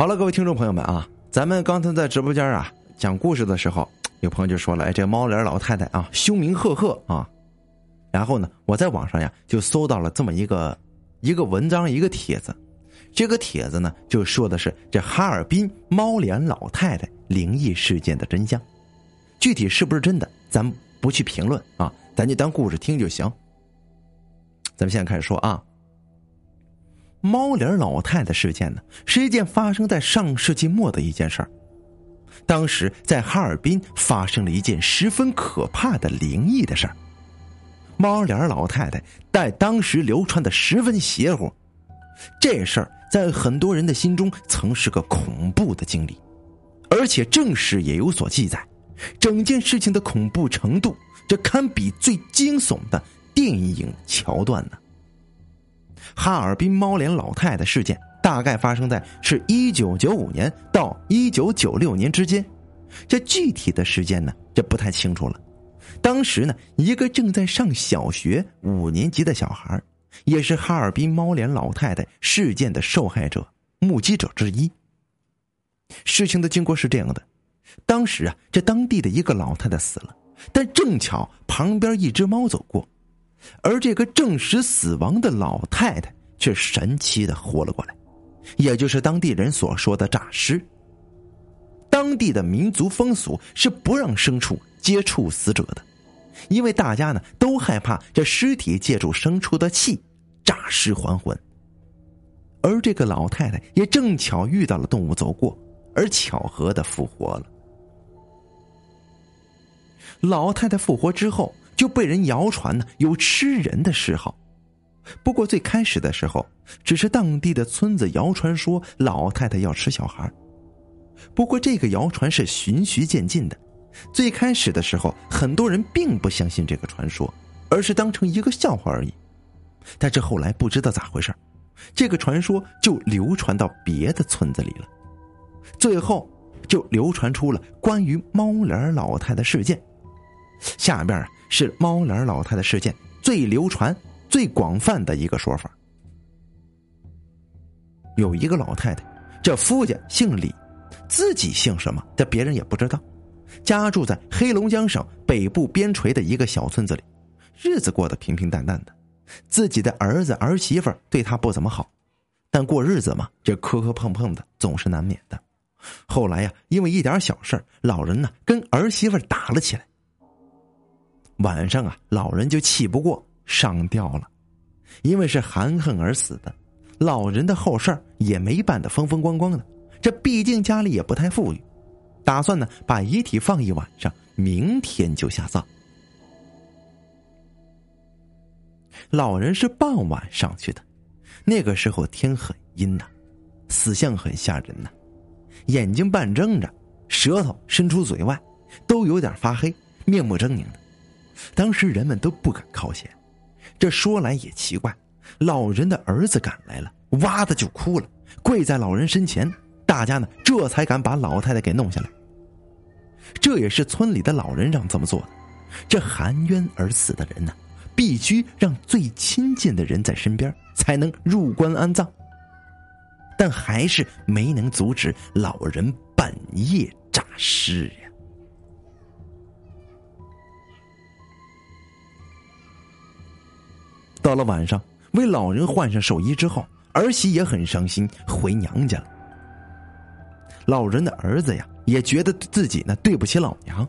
好了，各位听众朋友们啊，咱们刚才在直播间啊讲故事的时候，有朋友就说了：“哎，这猫脸老太太啊，凶名赫赫啊。”然后呢，我在网上呀就搜到了这么一个一个文章，一个帖子。这个帖子呢就说的是这哈尔滨猫脸老太太灵异事件的真相。具体是不是真的，咱不去评论啊，咱就当故事听就行。咱们现在开始说啊。猫脸老太太事件呢，是一件发生在上世纪末的一件事儿。当时在哈尔滨发生了一件十分可怕的灵异的事儿。猫脸老太太在当时流传的十分邪乎，这事儿在很多人的心中曾是个恐怖的经历，而且正史也有所记载。整件事情的恐怖程度，这堪比最惊悚的电影桥段呢。哈尔滨猫脸老太太事件大概发生在是一九九五年到一九九六年之间，这具体的时间呢，这不太清楚了。当时呢，一个正在上小学五年级的小孩，也是哈尔滨猫脸老太太事件的受害者、目击者之一。事情的经过是这样的：当时啊，这当地的一个老太太死了，但正巧旁边一只猫走过。而这个证实死亡的老太太却神奇的活了过来，也就是当地人所说的诈尸。当地的民族风俗是不让牲畜接触死者的，因为大家呢都害怕这尸体借助牲畜的气诈尸还魂。而这个老太太也正巧遇到了动物走过，而巧合的复活了。老太太复活之后。就被人谣传呢有吃人的嗜好，不过最开始的时候，只是当地的村子谣传说老太太要吃小孩。不过这个谣传是循序渐进的，最开始的时候，很多人并不相信这个传说，而是当成一个笑话而已。但是后来不知道咋回事这个传说就流传到别的村子里了，最后就流传出了关于猫脸老太太事件。下边。是猫脸老太太事件最流传、最广泛的一个说法。有一个老太太，这夫家姓李，自己姓什么，这别人也不知道。家住在黑龙江省北部边陲的一个小村子里，日子过得平平淡淡的。自己的儿子儿媳妇对他不怎么好，但过日子嘛，这磕磕碰碰的总是难免的。后来呀，因为一点小事老人呢跟儿媳妇打了起来。晚上啊，老人就气不过上吊了，因为是含恨而死的。老人的后事儿也没办得风风光光的，这毕竟家里也不太富裕，打算呢把遗体放一晚上，明天就下葬。老人是傍晚上去的，那个时候天很阴呐，死相很吓人呐，眼睛半睁着，舌头伸出嘴外，都有点发黑，面目狰狞的。当时人们都不敢靠前，这说来也奇怪，老人的儿子赶来了，哇的就哭了，跪在老人身前，大家呢这才敢把老太太给弄下来。这也是村里的老人让这么做的，这含冤而死的人呢，必须让最亲近的人在身边，才能入棺安葬。但还是没能阻止老人半夜诈尸。到了晚上，为老人换上寿衣之后，儿媳也很伤心，回娘家了。老人的儿子呀，也觉得自己呢对不起老娘，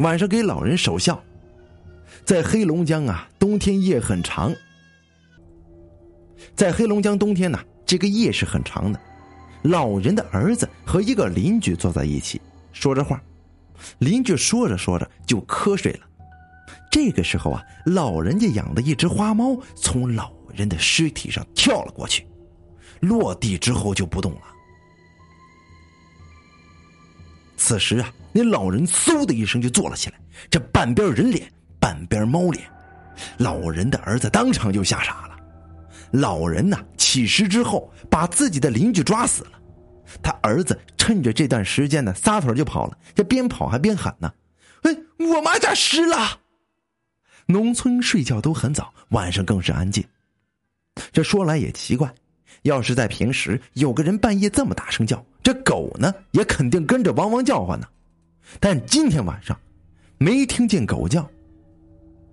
晚上给老人守孝。在黑龙江啊，冬天夜很长。在黑龙江冬天呢，这个夜是很长的。老人的儿子和一个邻居坐在一起说着话，邻居说着说着就瞌睡了。这个时候啊，老人家养的一只花猫从老人的尸体上跳了过去，落地之后就不动了。此时啊，那老人嗖的一声就坐了起来，这半边人脸，半边猫脸，老人的儿子当场就吓傻了。老人呢，起尸之后把自己的邻居抓死了，他儿子趁着这段时间呢，撒腿就跑了，这边跑还边喊呢：“哎，我妈家尸了！”农村睡觉都很早，晚上更是安静。这说来也奇怪，要是在平时，有个人半夜这么大声叫，这狗呢也肯定跟着汪汪叫唤呢。但今天晚上，没听见狗叫，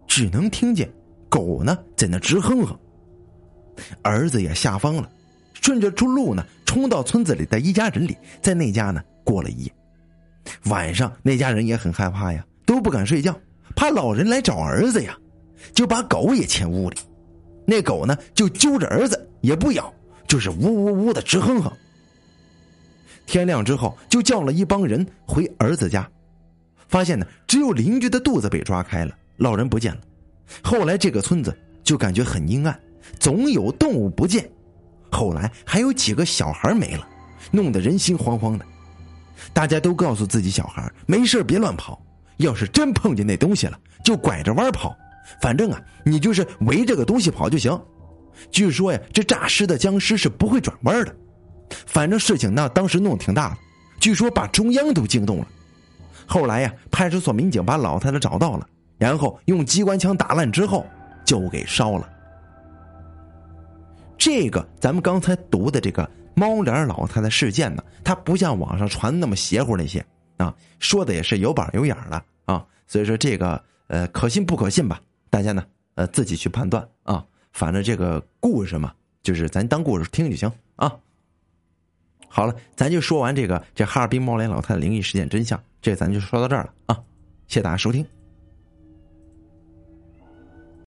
只能听见狗呢在那直哼哼。儿子也吓疯了，顺着出路呢，冲到村子里的一家人里，在那家呢过了一夜。晚上那家人也很害怕呀，都不敢睡觉，怕老人来找儿子呀，就把狗也牵屋里。那狗呢就揪着儿子也不咬，就是呜呜呜的直哼哼。天亮之后，就叫了一帮人回儿子家，发现呢只有邻居的肚子被抓开了，老人不见了。后来这个村子就感觉很阴暗，总有动物不见。后来还有几个小孩没了，弄得人心惶惶的。大家都告诉自己小孩没事别乱跑，要是真碰见那东西了，就拐着弯跑。反正啊，你就是围着个东西跑就行。据说呀，这诈尸的僵尸是不会转弯的。反正事情那当时弄挺大的，据说把中央都惊动了。后来呀，派出所民警把老太太找到了，然后用机关枪打烂之后就给烧了。这个咱们刚才读的这个猫脸老太太事件呢，它不像网上传那么邪乎那些啊，说的也是有板有眼的啊，所以说这个呃可信不可信吧？大家呢呃自己去判断啊。反正这个故事嘛，就是咱当故事听就行啊。好了，咱就说完这个这哈尔滨猫脸老太太灵异事件真相，这咱就说到这儿了啊！谢谢大家收听。